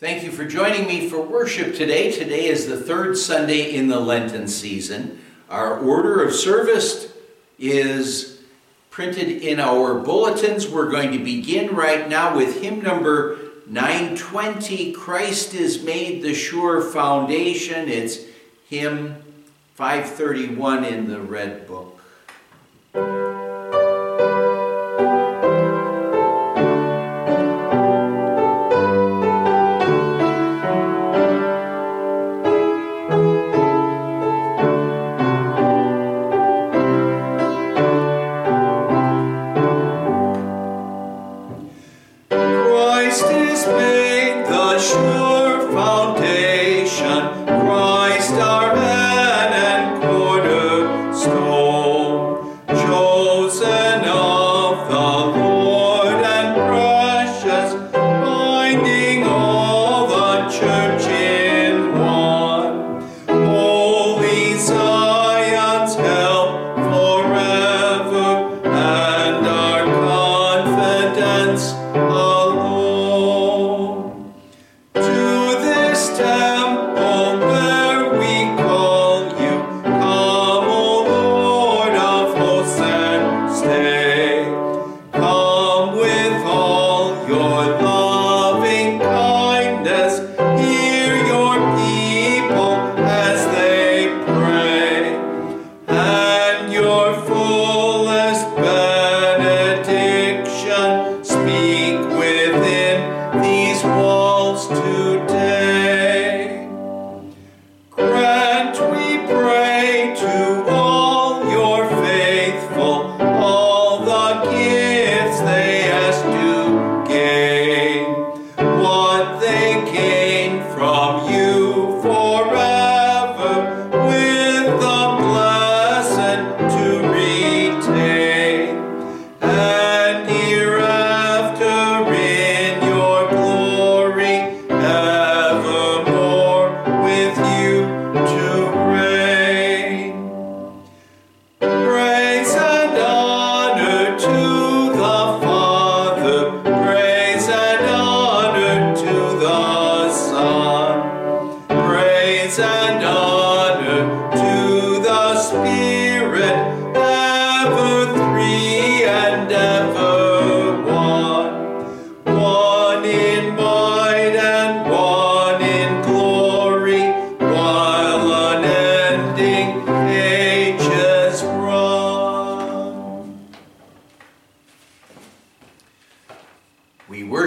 Thank you for joining me for worship today. Today is the third Sunday in the Lenten season. Our order of service is printed in our bulletins. We're going to begin right now with hymn number 920 Christ is Made the Sure Foundation. It's hymn 531 in the Red Book.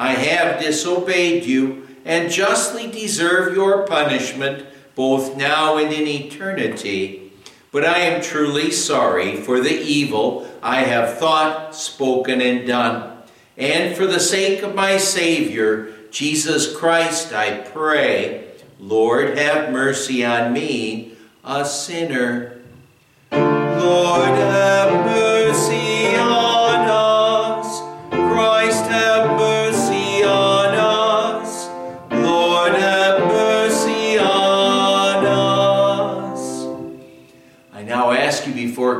I have disobeyed you and justly deserve your punishment both now and in eternity. But I am truly sorry for the evil I have thought, spoken, and done. And for the sake of my Savior, Jesus Christ, I pray, Lord, have mercy on me, a sinner. Lord, have mercy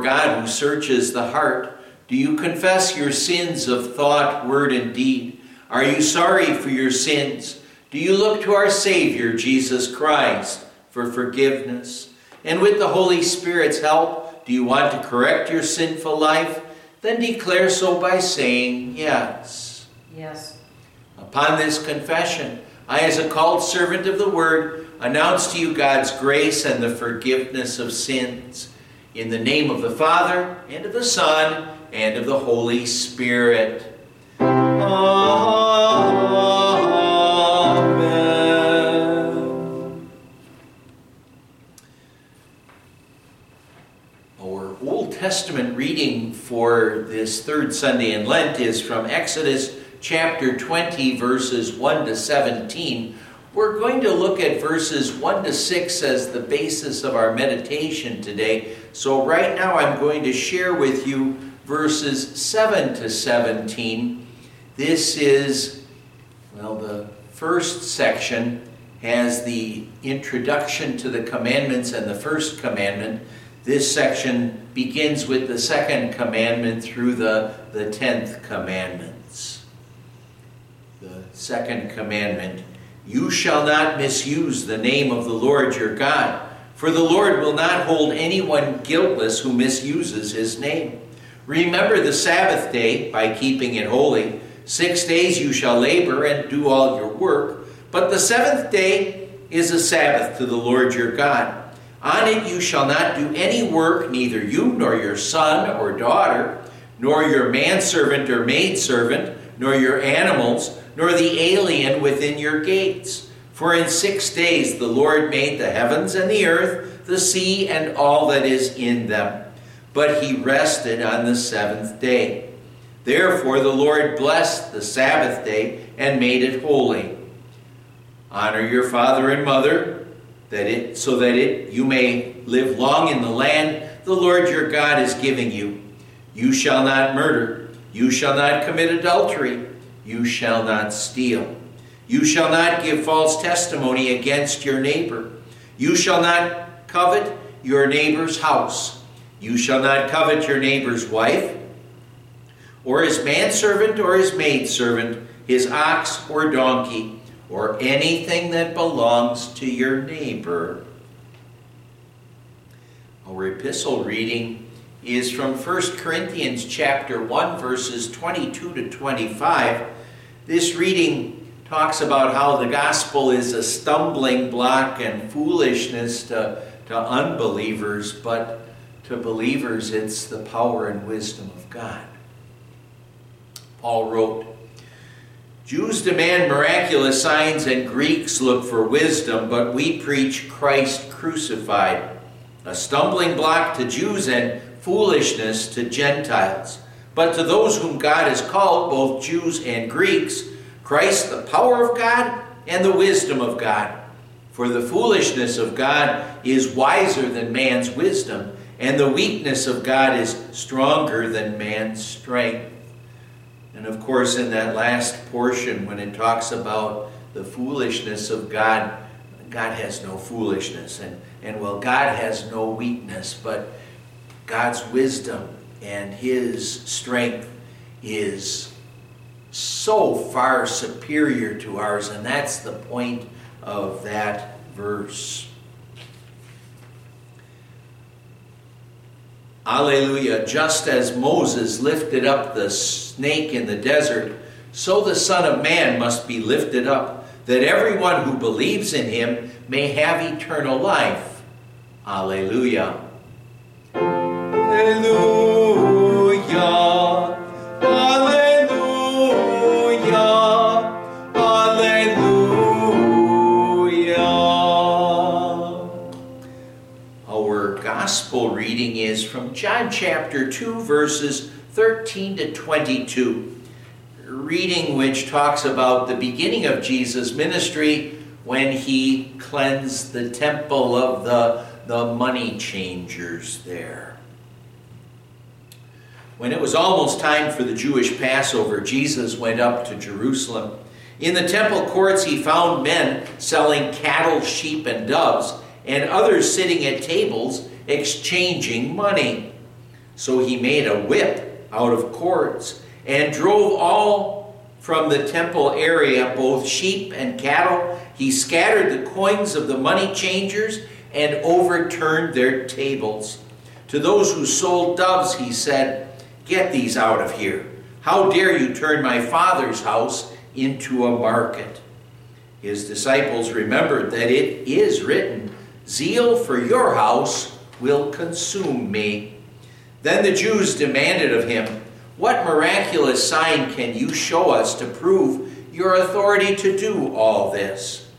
God who searches the heart do you confess your sins of thought, word, and deed? Are you sorry for your sins? Do you look to our Savior, Jesus Christ, for forgiveness? And with the Holy Spirit's help, do you want to correct your sinful life? Then declare so by saying, Yes. Yes. Upon this confession, I, as a called servant of the Word, announce to you God's grace and the forgiveness of sins. In the name of the Father, and of the Son, and of the Holy Spirit. Amen. Our Old Testament reading for this third Sunday in Lent is from Exodus chapter 20, verses 1 to 17. We're going to look at verses 1 to 6 as the basis of our meditation today. So, right now, I'm going to share with you verses 7 to 17. This is, well, the first section has the introduction to the commandments and the first commandment. This section begins with the second commandment through the, the tenth commandments. The second commandment You shall not misuse the name of the Lord your God, for the Lord will not hold anyone guiltless who misuses his name. Remember the Sabbath day by keeping it holy. Six days you shall labor and do all your work, but the seventh day is a Sabbath to the Lord your God. On it you shall not do any work, neither you nor your son or daughter, nor your manservant or maidservant, nor your animals, nor the alien within your gates. For in six days the Lord made the heavens and the earth, the sea, and all that is in them. But he rested on the seventh day. Therefore the Lord blessed the Sabbath day and made it holy. Honor your father and mother, that it so that it you may live long in the land the Lord your God is giving you. You shall not murder, you shall not commit adultery, you shall not steal. You shall not give false testimony against your neighbor. You shall not covet your neighbor's house. You shall not covet your neighbor's wife, or his manservant, or his maidservant, his ox or donkey or anything that belongs to your neighbor. Our epistle reading is from 1 Corinthians chapter 1 verses 22 to 25. This reading talks about how the gospel is a stumbling block and foolishness to, to unbelievers, but to believers it's the power and wisdom of God. Paul wrote, Jews demand miraculous signs and Greeks look for wisdom, but we preach Christ crucified, a stumbling block to Jews and foolishness to Gentiles. But to those whom God has called, both Jews and Greeks, Christ the power of God and the wisdom of God. For the foolishness of God is wiser than man's wisdom, and the weakness of God is stronger than man's strength. And of course, in that last portion, when it talks about the foolishness of God, God has no foolishness. And, and well, God has no weakness, but God's wisdom and His strength is so far superior to ours. And that's the point of that verse. Alleluia. Just as Moses lifted up the snake in the desert, so the Son of Man must be lifted up, that everyone who believes in him may have eternal life. Alleluia. Alleluia. Gospel reading is from John chapter 2, verses 13 to 22. Reading which talks about the beginning of Jesus' ministry when he cleansed the temple of the, the money changers there. When it was almost time for the Jewish Passover, Jesus went up to Jerusalem. In the temple courts, he found men selling cattle, sheep, and doves, and others sitting at tables exchanging money. So he made a whip out of cords and drove all from the temple area, both sheep and cattle. He scattered the coins of the money changers and overturned their tables. To those who sold doves, he said, Get these out of here. How dare you turn my father's house into a market? His disciples remembered that it is written, Zeal for your house will consume me. Then the Jews demanded of him, What miraculous sign can you show us to prove your authority to do all this?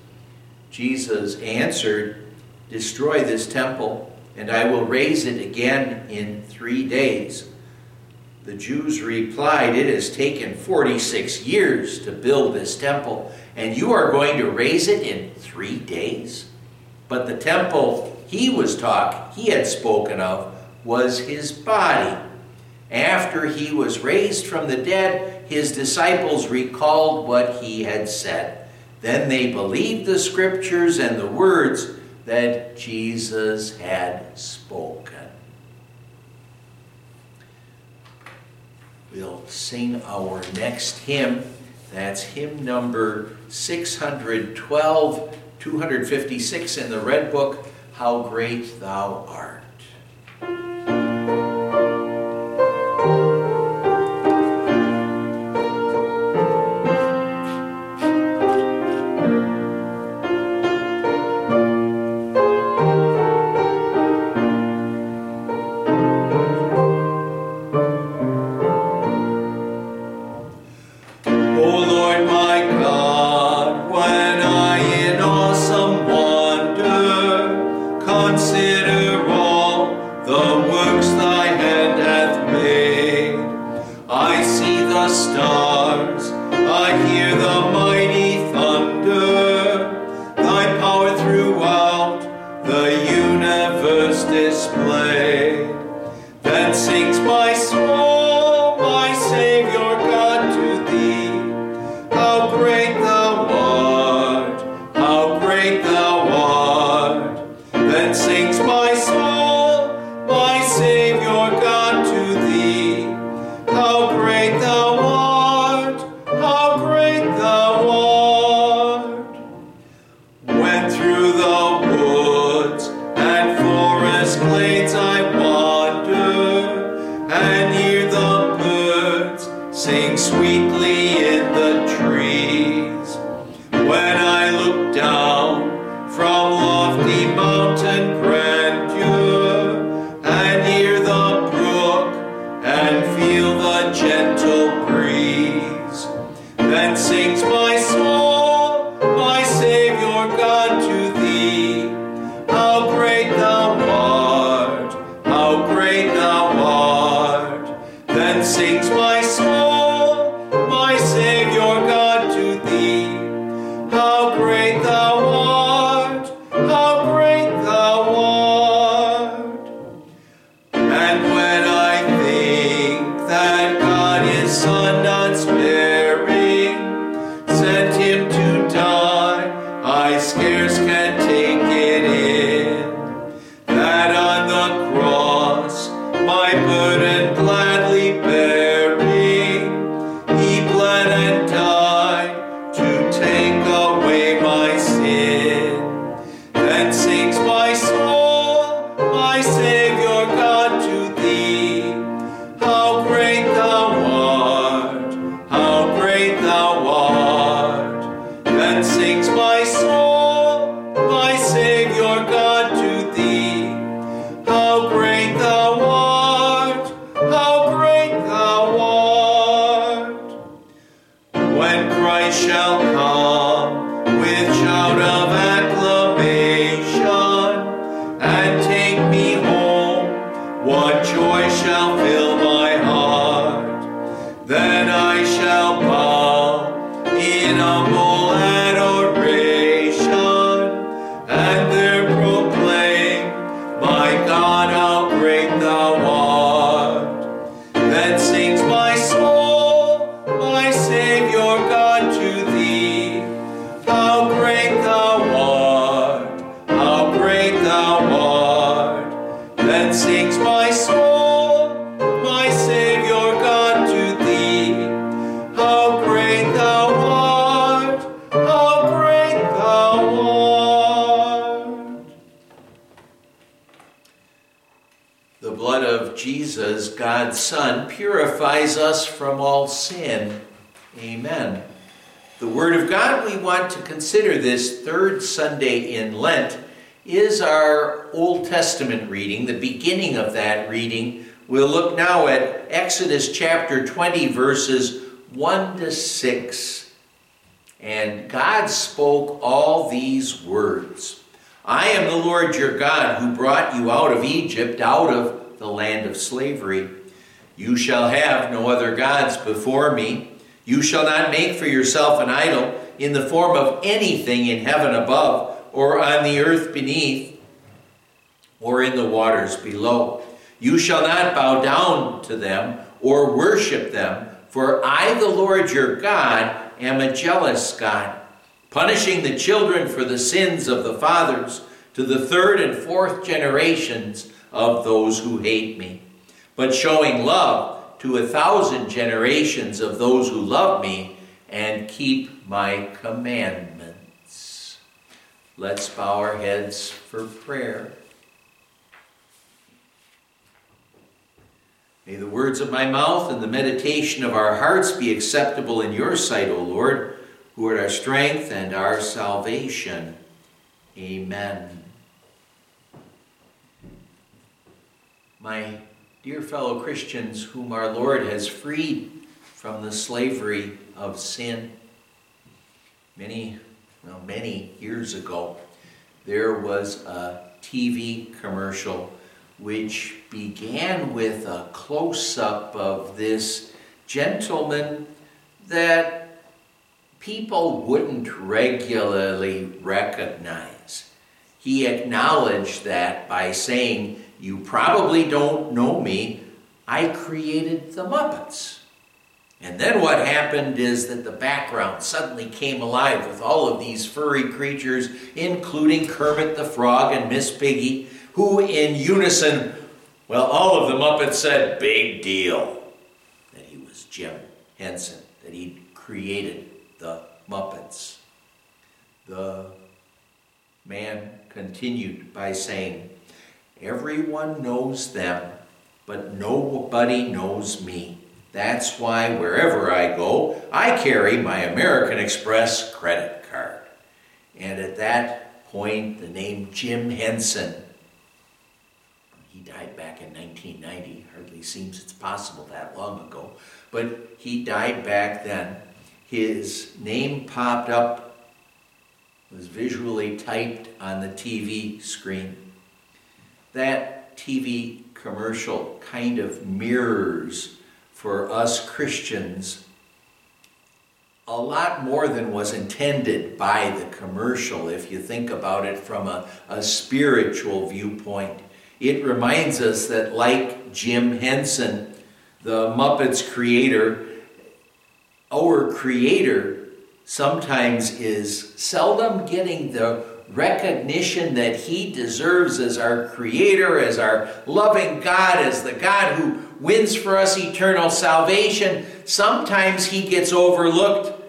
Jesus answered, Destroy this temple, and I will raise it again in three days. The Jews replied, It has taken 46 years to build this temple, and you are going to raise it in three days? But the temple he was talk he had spoken of was his body. After he was raised from the dead, his disciples recalled what he had said. Then they believed the scriptures and the words that Jesus had spoken. We'll sing our next hymn. That's hymn number 612, 256 in the Red Book, How Great Thou Art. Purifies us from all sin. Amen. The Word of God we want to consider this third Sunday in Lent is our Old Testament reading, the beginning of that reading. We'll look now at Exodus chapter 20, verses 1 to 6. And God spoke all these words I am the Lord your God who brought you out of Egypt, out of the land of slavery. You shall have no other gods before me. You shall not make for yourself an idol in the form of anything in heaven above, or on the earth beneath, or in the waters below. You shall not bow down to them or worship them, for I, the Lord your God, am a jealous God, punishing the children for the sins of the fathers to the third and fourth generations of those who hate me, but showing love to a thousand generations of those who love me and keep my commandments. Let's bow our heads for prayer. May the words of my mouth and the meditation of our hearts be acceptable in your sight, O Lord, who art our strength and our salvation. Amen. My dear fellow Christians, whom our Lord has freed from the slavery of sin, many, well, many years ago, there was a TV commercial which began with a close up of this gentleman that people wouldn't regularly recognize. He acknowledged that by saying, You probably don't know me, I created the Muppets. And then what happened is that the background suddenly came alive with all of these furry creatures, including Kermit the Frog and Miss Piggy, who in unison, well, all of the Muppets said, big deal, that he was Jim Henson, that he'd created the Muppets. The man continued by saying, Everyone knows them, but nobody knows me. That's why wherever I go, I carry my American Express credit card. And at that point, the name Jim Henson he died back in 1990. Hardly seems it's possible that long ago. But he died back then. His name popped up, was visually typed on the TV screen. That TV commercial kind of mirrors for us Christians a lot more than was intended by the commercial if you think about it from a, a spiritual viewpoint. It reminds us that, like Jim Henson, the Muppets creator, our creator sometimes is seldom getting the recognition that he deserves as our creator, as our loving God, as the God who wins for us eternal salvation. Sometimes he gets overlooked,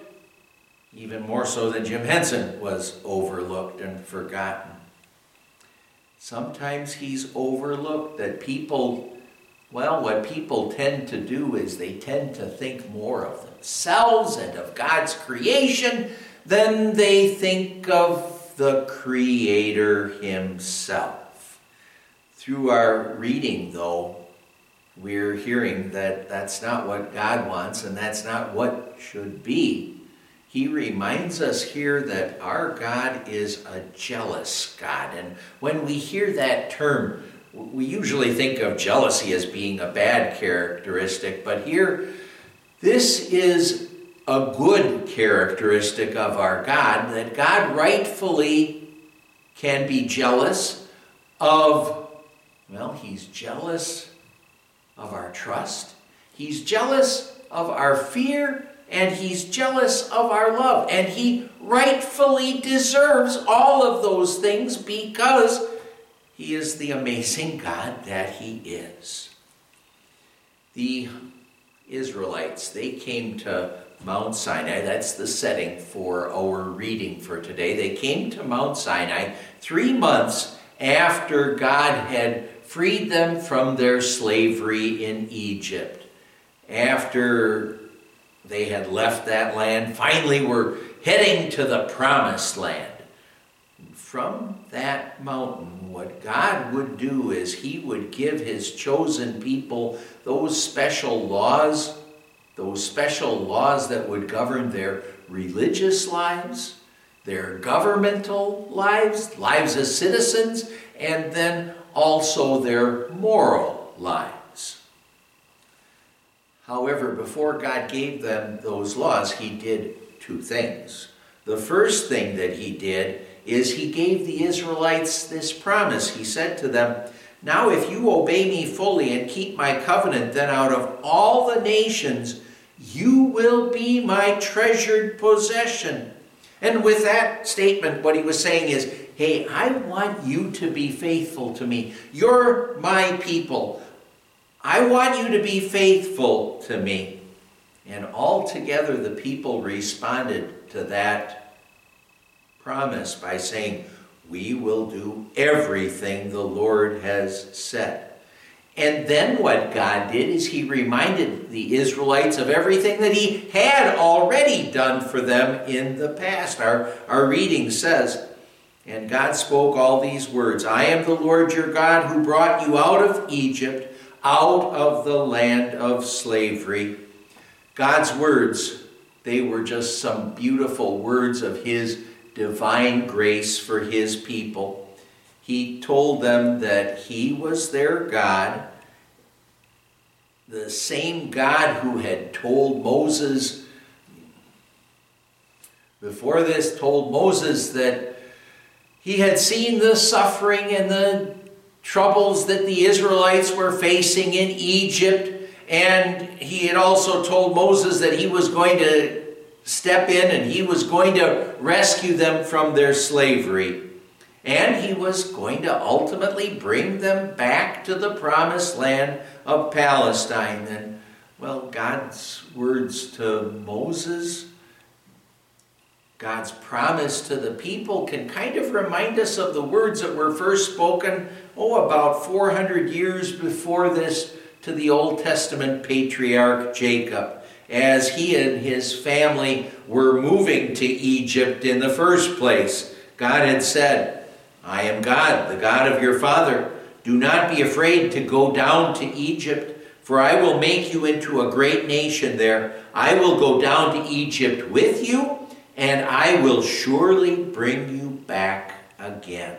even more so than Jim Henson was overlooked and forgotten. Sometimes he's overlooked that people, well, what people tend to do is they tend to think more of themselves and of God's creation than they think of the Creator Himself. Through our reading, though, we're hearing that that's not what God wants and that's not what should be he reminds us here that our God is a jealous God. And when we hear that term, we usually think of jealousy as being a bad characteristic, but here, this is a good characteristic of our God, that God rightfully can be jealous of, well, He's jealous of our trust, He's jealous of our fear, and he's jealous of our love. And he rightfully deserves all of those things because he is the amazing God that he is. The Israelites, they came to Mount Sinai. That's the setting for our reading for today. They came to Mount Sinai three months after God had freed them from their slavery in Egypt. After they had left that land, finally were heading to the promised land. From that mountain, what God would do is He would give His chosen people those special laws, those special laws that would govern their religious lives, their governmental lives, lives as citizens, and then also their moral lives. However, before God gave them those laws, he did two things. The first thing that he did is he gave the Israelites this promise. He said to them, Now if you obey me fully and keep my covenant, then out of all the nations you will be my treasured possession. And with that statement, what he was saying is, Hey, I want you to be faithful to me. You're my people. I want you to be faithful to me. And altogether, the people responded to that promise by saying, We will do everything the Lord has said. And then what God did is He reminded the Israelites of everything that He had already done for them in the past. Our, our reading says, And God spoke all these words I am the Lord your God who brought you out of Egypt, out of the land of slavery. God's words, they were just some beautiful words of His divine grace for His people. He told them that He was their God, the same God who had told Moses, before this, told Moses that he had seen the suffering and the troubles that the Israelites were facing in Egypt and he had also told Moses that he was going to step in and he was going to rescue them from their slavery. And he was going to ultimately bring them back to the promised land of Palestine. And, well, God's words to Moses, God's promise to the people, can kind of remind us of the words that were first spoken, oh, about 400 years before this to the Old Testament patriarch Jacob as he and his family were moving to Egypt in the first place. God had said, I am God, the God of your father. Do not be afraid to go down to Egypt, for I will make you into a great nation there. I will go down to Egypt with you, and I will surely bring you back again.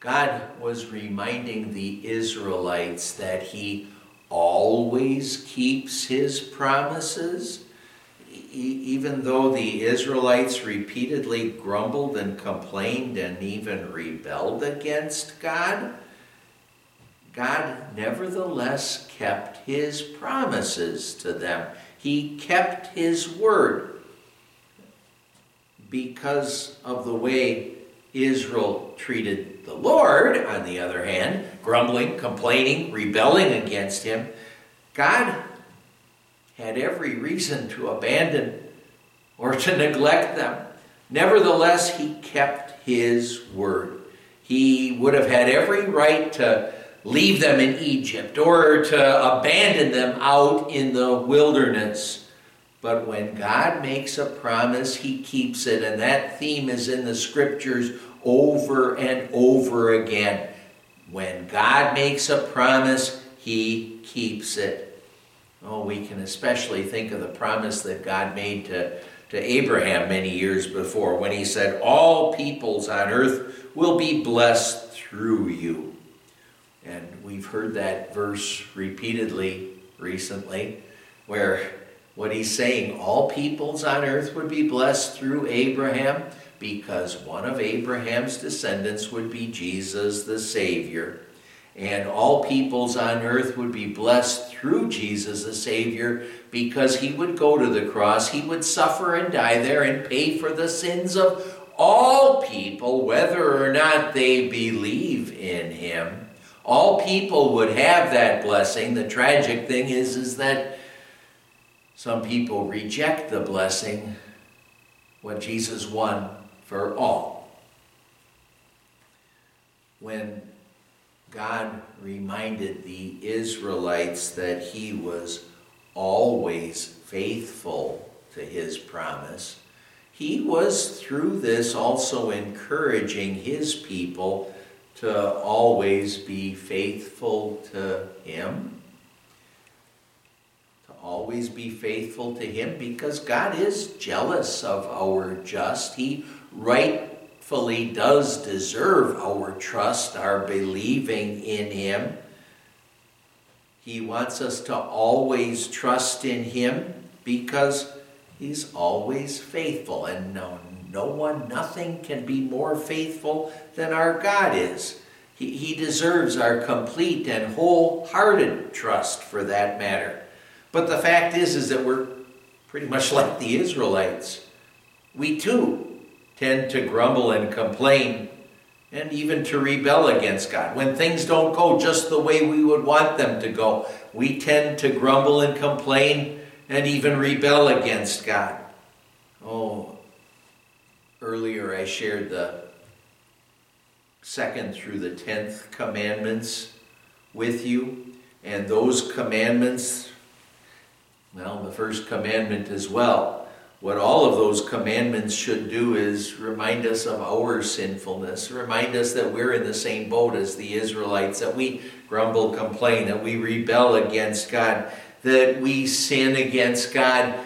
God was reminding the Israelites that He always keeps His promises. Even though the Israelites repeatedly grumbled and complained and even rebelled against God, God nevertheless kept His promises to them. He kept His word because of the way Israel treated the Lord, on the other hand, grumbling, complaining, rebelling against him, God had every reason to abandon or to neglect them. Nevertheless, he kept his word. He would have had every right to leave them in Egypt or to abandon them out in the wilderness. But when God makes a promise, he keeps it. And that theme is in the scriptures over and over again. When God makes a promise, he keeps it. Oh, we can especially think of the promise that God made to, to Abraham many years before when he said, All peoples on earth will be blessed through you. And we've heard that verse repeatedly recently, where what he's saying, all peoples on earth would be blessed through Abraham because one of Abraham's descendants would be Jesus the Savior. And all peoples on earth would be blessed through Jesus the Savior because he would go to the cross, he would suffer and die there and pay for the sins of all people, whether or not they believe in him. All people would have that blessing. The tragic thing is, is that some people reject the blessing, what Jesus won for all. When God reminded the Israelites that he was always faithful to his promise, he was through this also encouraging his people to always be faithful to him To always be faithful to Him because God is jealous of our just. He rightfully does deserve our trust, our believing in Him. He wants us to always trust in Him because He's always faithful. And no, no one, nothing can be more faithful than our God is. He, he deserves our complete and wholehearted trust for that matter. But the fact is, is that we're pretty much like the Israelites. We too tend to grumble and complain and even to rebel against God. When things don't go just the way we would want them to go, we tend to grumble and complain and even rebel against God. Oh, earlier I shared the second through the tenth commandments with you, and those commandments, well, the first commandment as well what all of those commandments should do is remind us of our sinfulness, remind us that we're in the same boat as the Israelites, that we grumble, complain, that we rebel against God, that we sin against God,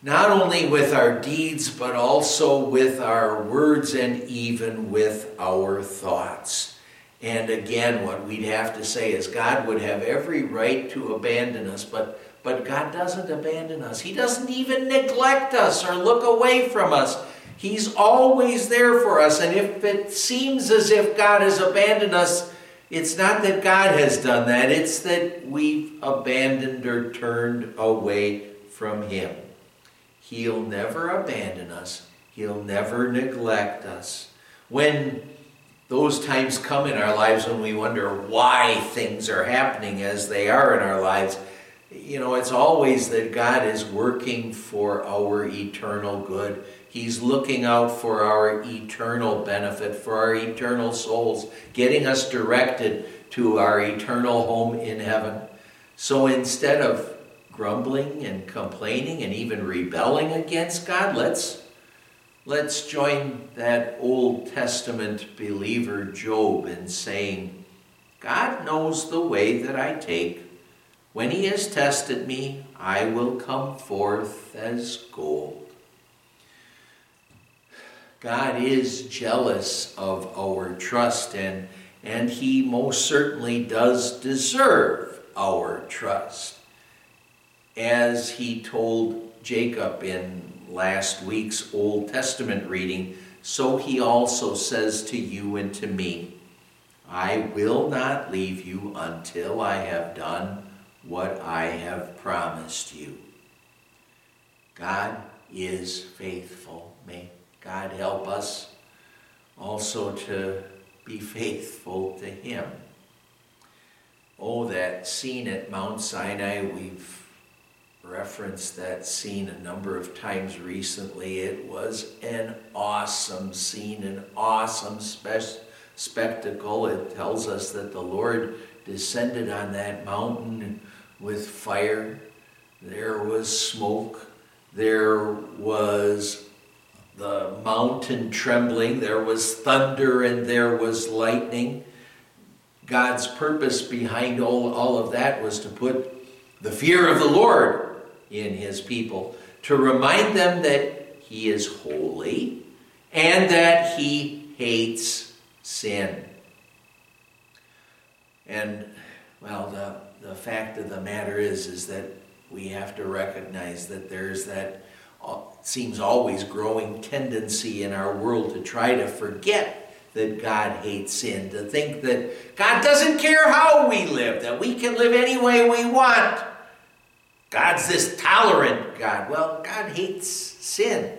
not only with our deeds, but also with our words and even with our thoughts. And again, what we'd have to say is God would have every right to abandon us, but but God doesn't abandon us. He doesn't even neglect us or look away from us. He's always there for us. And if it seems as if God has abandoned us, it's not that God has done that, it's that we've abandoned or turned away from Him. He'll never abandon us, He'll never neglect us. When those times come in our lives when we wonder why things are happening as they are in our lives, you know, it's always that God is working for our eternal good. He's looking out for our eternal benefit, for our eternal souls, getting us directed to our eternal home in heaven. So instead of grumbling and complaining and even rebelling against God, let's let's join that Old Testament believer Job in saying, God knows the way that I take. When he has tested me, I will come forth as gold. God is jealous of our trust, and, and he most certainly does deserve our trust. As he told Jacob in last week's Old Testament reading, so he also says to you and to me, I will not leave you until I have done what I have promised you. God is faithful. May God help us also to be faithful to Him. Oh, that scene at Mount Sinai, we've referenced that scene a number of times recently. It was an awesome scene, an awesome spe- spectacle. It tells us that the Lord descended on that mountain with fire, there was smoke, there was the mountain trembling, there was thunder, and there was lightning. God's purpose behind all, all of that was to put the fear of the Lord in his people, to remind them that he is holy and that he hates sin. And, well, the the fact of the matter is, is that we have to recognize that there's that uh, seems always growing tendency in our world to try to forget that God hates sin, to think that God doesn't care how we live, that we can live any way we want. God's this tolerant God. Well, God hates sin.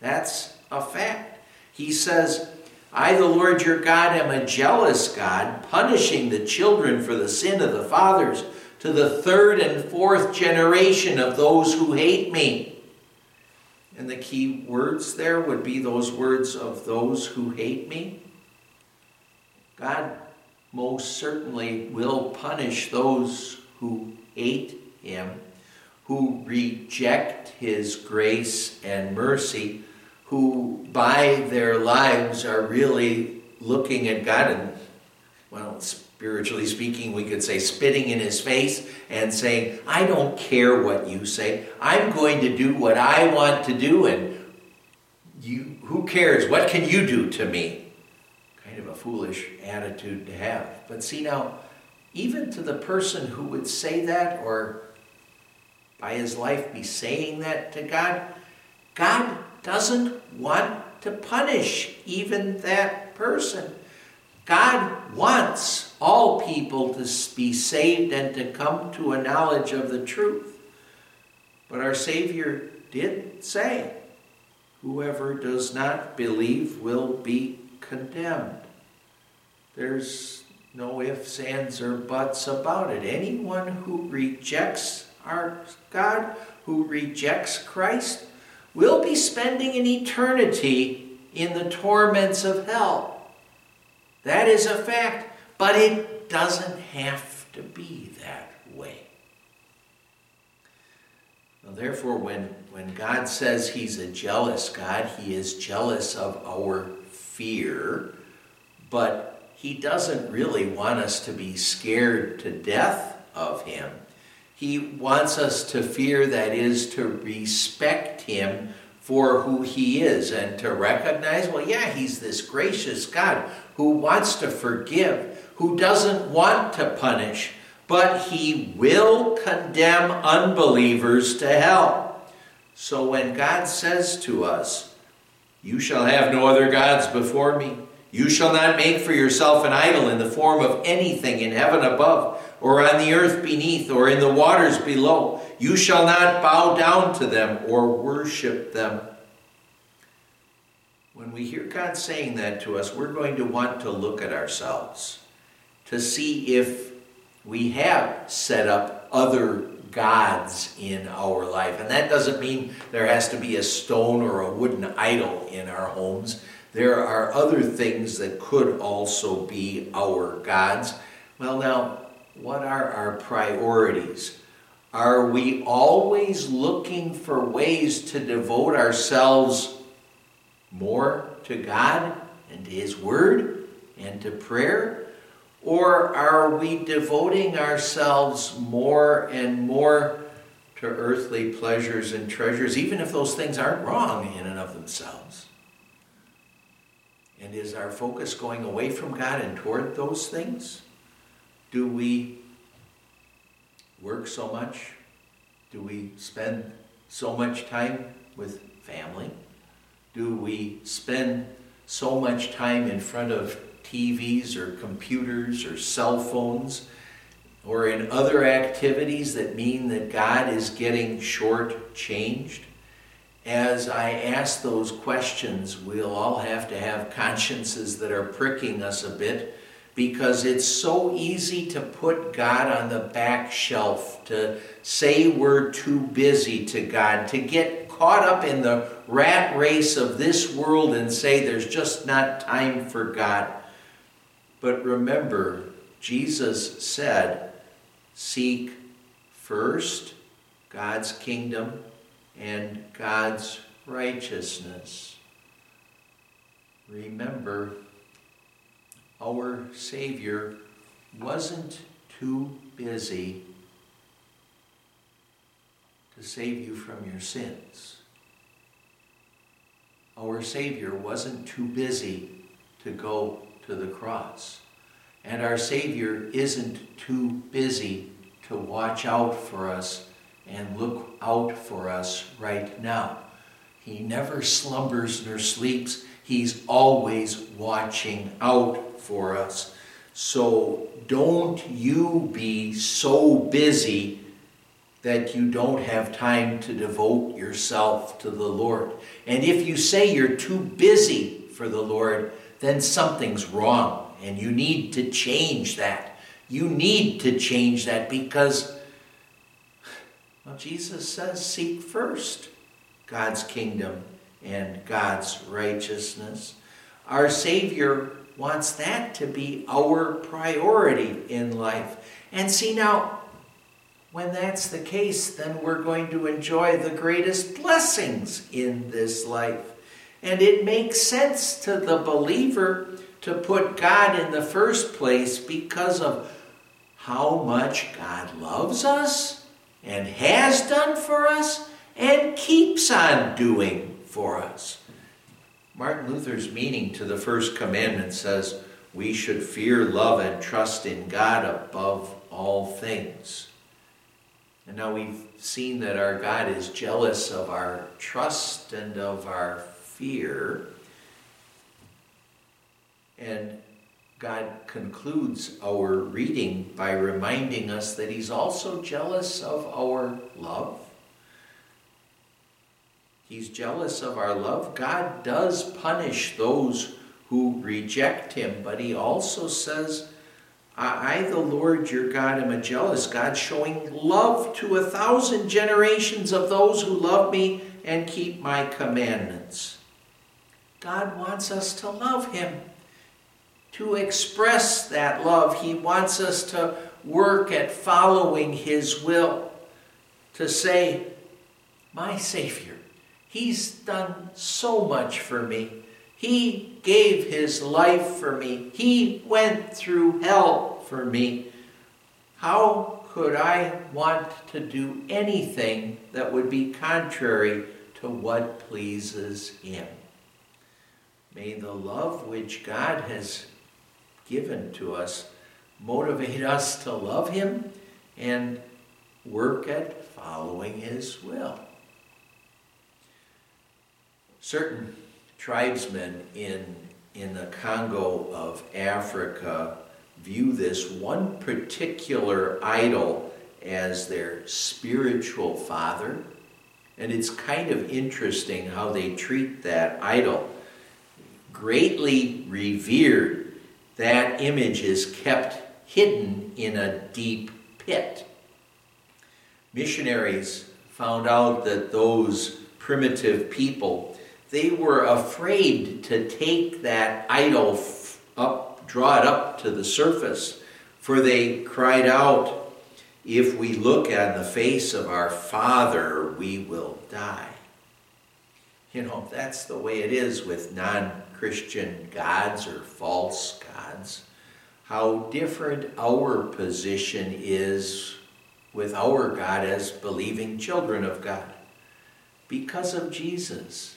That's a fact. He says, I, the Lord your God, am a jealous God, punishing the children for the sin of the fathers to the third and fourth generation of those who hate me. And the key words there would be those words of those who hate me. God most certainly will punish those who hate him, who reject his grace and mercy who by their lives are really looking at God and, well, spiritually speaking, we could say spitting in his face and saying, I don't care what you say. I'm going to do what I want to do, and you, who cares? What can you do to me? Kind of a foolish attitude to have. But see now, even to the person who would say that or by his life be saying that to God, God doesn't want to punish even that person. God wants all people to be saved and to come to a knowledge of the truth. But our Savior did say, Whoever does not believe will be condemned. There's no ifs, ands, or buts about it. Anyone who rejects our God, who rejects Christ, will be spending an eternity in the torments of hell. That is a fact, but it doesn't have to be that way. Well, therefore, when, when God says He's a jealous God, He is jealous of our fear, but he doesn't really want us to be scared to death of him. He wants us to fear, that is, to respect him for who he is and to recognize, well, yeah, he's this gracious God who wants to forgive, who doesn't want to punish, but he will condemn unbelievers to hell. So when God says to us, You shall have no other gods before me, you shall not make for yourself an idol in the form of anything in heaven above, or on the earth beneath, or in the waters below. You shall not bow down to them or worship them. When we hear God saying that to us, we're going to want to look at ourselves to see if we have set up other gods in our life. And that doesn't mean there has to be a stone or a wooden idol in our homes. There are other things that could also be our gods. Well, now, what are our priorities? Are we always looking for ways to devote ourselves more to God and to His Word and to prayer? Or are we devoting ourselves more and more to earthly pleasures and treasures, even if those things aren't wrong in and of themselves? And is our focus going away from God and toward those things? Do we work so much? Do we spend so much time with family? Do we spend so much time in front of TVs or computers or cell phones or in other activities that mean that God is getting short-changed? as I ask those questions, we'll all have to have consciences that are pricking us a bit because it's so easy to put God on the back shelf, to say we're too busy to God, to get caught up in the rat race of this world and say there's just not time for God. But remember, Jesus said, Seek first God's kingdom and God's righteousness. Remember, our Savior wasn't too busy to save you from your sins. Our Savior wasn't too busy to go to the cross. And our Savior isn't too busy to watch out for us and look out for us right now. He never slumbers nor sleeps. He's always watching out for us. So don't you be so busy that you don't have time to devote yourself to the Lord. And if you say you're too busy for the Lord, then something's wrong and you need to change that. You need to change that because well, Jesus says, seek first God's kingdom and God's righteousness. Our Savior wants that to be our priority in life. And see now, when that's the case, then we're going to enjoy the greatest blessings in this life. And it makes sense to the believer to put God in the first place because of how much God loves us and has done for us and keeps on doing for us. Martin Luther's meaning to the first commandment says, we should fear, love, and trust in God above all things. And now we've seen that our God is jealous of our trust and of our fear. And God concludes our reading by reminding us that He's also jealous of our love. He's jealous of our love. God does punish those who reject Him, but He also says, I, the Lord your God, am a jealous God, showing love to a thousand generations of those who love me and keep my commandments. God wants us to love Him, to express that love. He wants us to work at following His will, to say, My Savior, He's done so much for me. He gave his life for me. He went through hell for me. How could I want to do anything that would be contrary to what pleases him? May the love which God has given to us motivate us to love him and work at following his will. Certain tribesmen in, in the Congo of Africa view this one particular idol as their spiritual father. And it's kind of interesting how they treat that idol. Greatly revered, that image is kept hidden in a deep pit. Missionaries found out that those primitive people they were afraid to take that idol up, draw it up to the surface, for they cried out, If we look on the face of our Father, we will die. You know, that's the way it is with non Christian gods or false gods. How different our position is with our God as believing children of God because of Jesus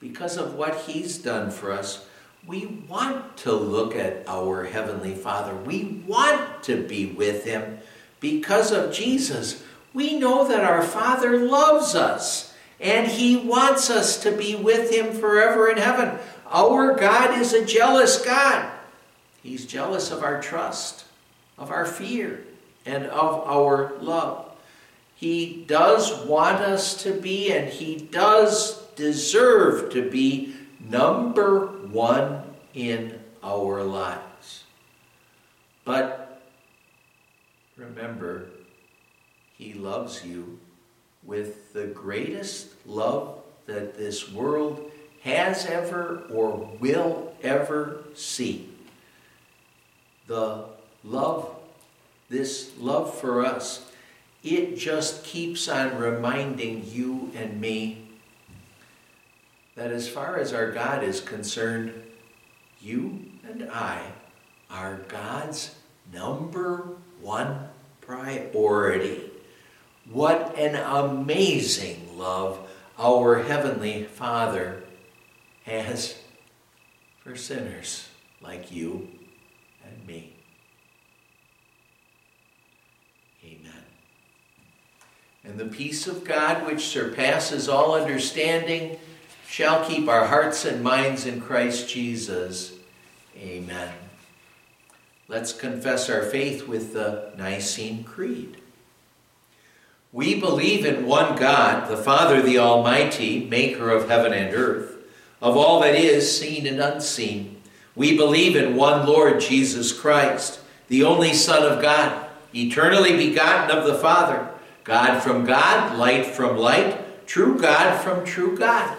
because of what He's done for us, we want to look at our Heavenly Father. We want to be with Him because of Jesus. We know that our Father loves us and He wants us to be with Him forever in heaven. Our God is a jealous God. He's jealous of our trust, of our fear, and of our love. He does want us to be, and He does deserve to be number one in our lives. But remember, He loves you with the greatest love that this world has ever or will ever see. The love, this love for us, it just keeps on reminding you and me that as far as our God is concerned, you and I are God's number one priority. What an amazing love our Heavenly Father has for sinners like you and me. Amen. And the peace of God, which surpasses all understanding, shall keep our hearts and minds in Christ Jesus. Amen. Let's confess our faith with the Nicene Creed. We believe in one God, the Father, the Almighty, maker of heaven and earth, of all that is seen and unseen. We believe in one Lord Jesus Christ, the only Son of God, eternally begotten of the Father, God from God, light from light, true God from true God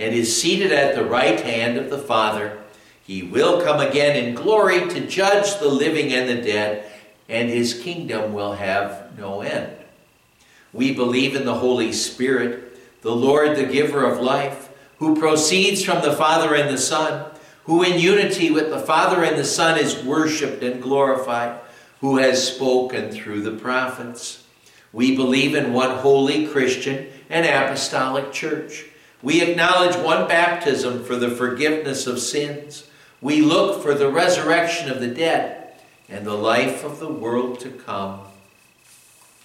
and is seated at the right hand of the Father. He will come again in glory to judge the living and the dead, and his kingdom will have no end. We believe in the Holy Spirit, the Lord, the giver of life, who proceeds from the Father and the Son, who in unity with the Father and the Son is worshiped and glorified, who has spoken through the prophets. We believe in one holy Christian and apostolic church. We acknowledge one baptism for the forgiveness of sins. We look for the resurrection of the dead and the life of the world to come.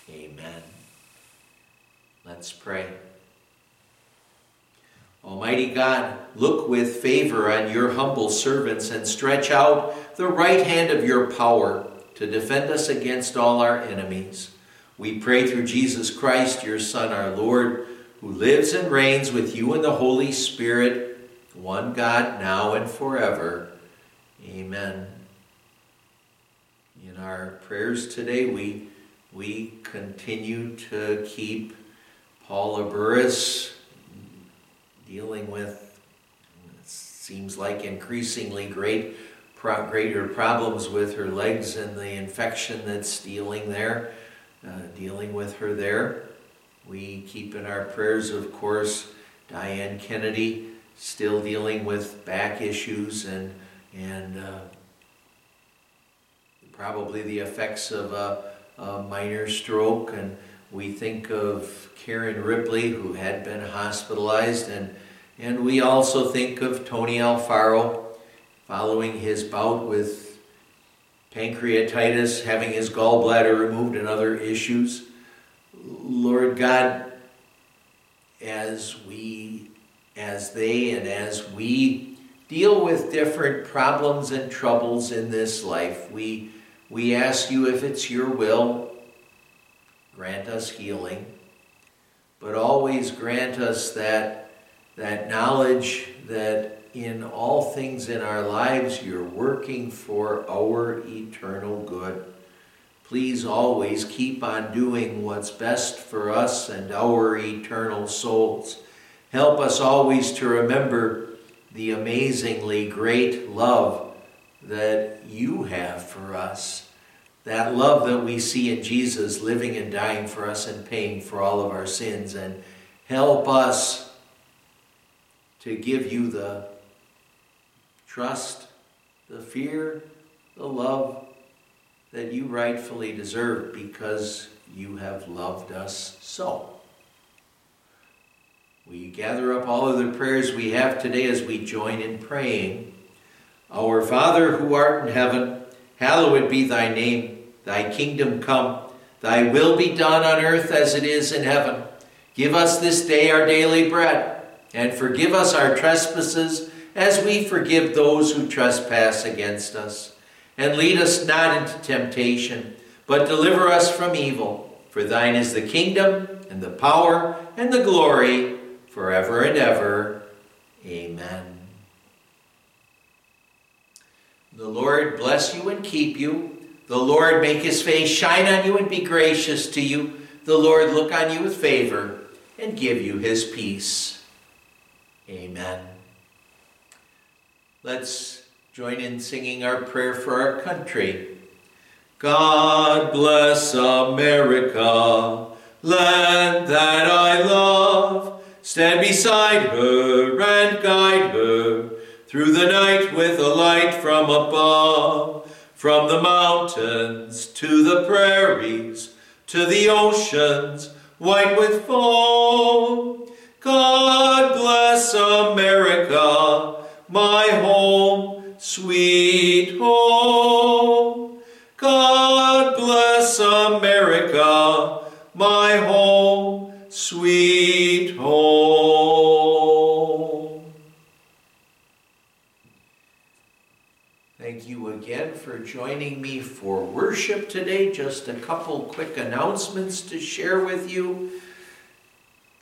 Amen. Let's pray. Almighty God, look with favor on your humble servants and stretch out the right hand of your power to defend us against all our enemies. We pray through Jesus Christ, your Son, our Lord, who lives and reigns with you in the Holy Spirit, one God, now and forever. Amen. In our prayers today, we, we continue to keep Paula Burris dealing with, seems like increasingly great, greater problems with her legs and the infection that's dealing there, uh, dealing with her there. We keep in our prayers, of course, Diane Kennedy, still dealing with back issues and and uh, probably the effects of a, a minor stroke and we think of Karen Ripley, who had been hospitalized, and, and we also think of Tony Alfaro following his bout with pancreatitis, having his gallbladder removed, and other issues. Lord God, as we, as they, and as we deal with different problems and troubles in this life, we, we ask you if it's your will grant us healing, but always grant us that, that knowledge that in all things in our lives you're working for our eternal good. Please always keep on doing what's best for us and our eternal souls. Help us always to remember the amazingly great love that you have for us that love that we see in Jesus living and dying for us and paying for all of our sins. And help us to give you the trust, the fear, the love that you rightfully deserve because you have loved us so. We gather up all of the prayers we have today as we join in praying. Our Father who art in heaven, hallowed be thy name. Thy kingdom come, thy will be done on earth as it is in heaven. Give us this day our daily bread, and forgive us our trespasses as we forgive those who trespass against us. And lead us not into temptation, but deliver us from evil. For thine is the kingdom, and the power, and the glory, forever and ever. Amen. The Lord bless you and keep you. The Lord make his face shine on you and be gracious to you. The Lord look on you with favor and give you his peace. Amen. Let's join in singing our prayer for our country. God bless America, land that I love. Stand beside her and guide her through the night with a light from above. From the mountains to the prairies, to the oceans white with foam. God bless America, my home, sweet home. God bless America, my home, sweet home. Thank you again for joining me for worship today. Just a couple quick announcements to share with you.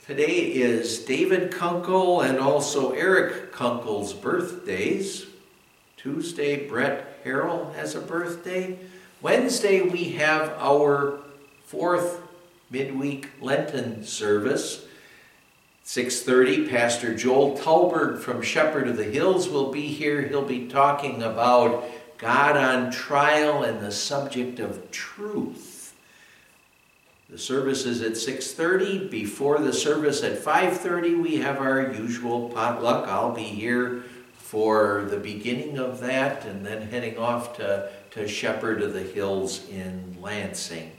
Today is David Kunkel and also Eric Kunkel's birthdays. Tuesday, Brett Harrell has a birthday. Wednesday, we have our fourth midweek Lenten service. 6:30 Pastor Joel Talberg from Shepherd of the Hills will be here. He'll be talking about God on trial and the subject of truth. The service is at 6:30. Before the service at 5:30 we have our usual potluck. I'll be here for the beginning of that and then heading off to, to Shepherd of the Hills in Lansing.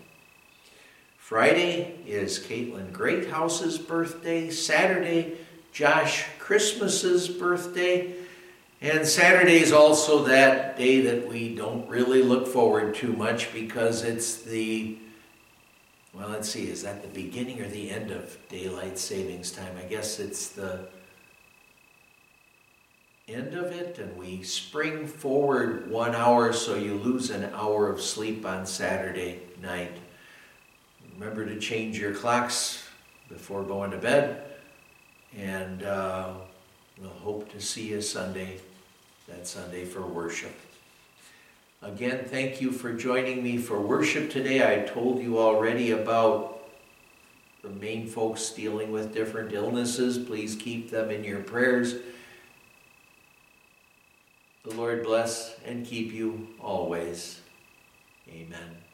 Friday is Caitlin Greathouse's birthday. Saturday, Josh Christmas's birthday. And Saturday is also that day that we don't really look forward to much because it's the, well, let's see, is that the beginning or the end of daylight savings time? I guess it's the end of it, and we spring forward one hour so you lose an hour of sleep on Saturday night. Remember to change your clocks before going to bed, and uh, we'll hope to see you Sunday, that Sunday for worship. Again, thank you for joining me for worship today. I told you already about the main folks dealing with different illnesses. Please keep them in your prayers. The Lord bless and keep you always. Amen.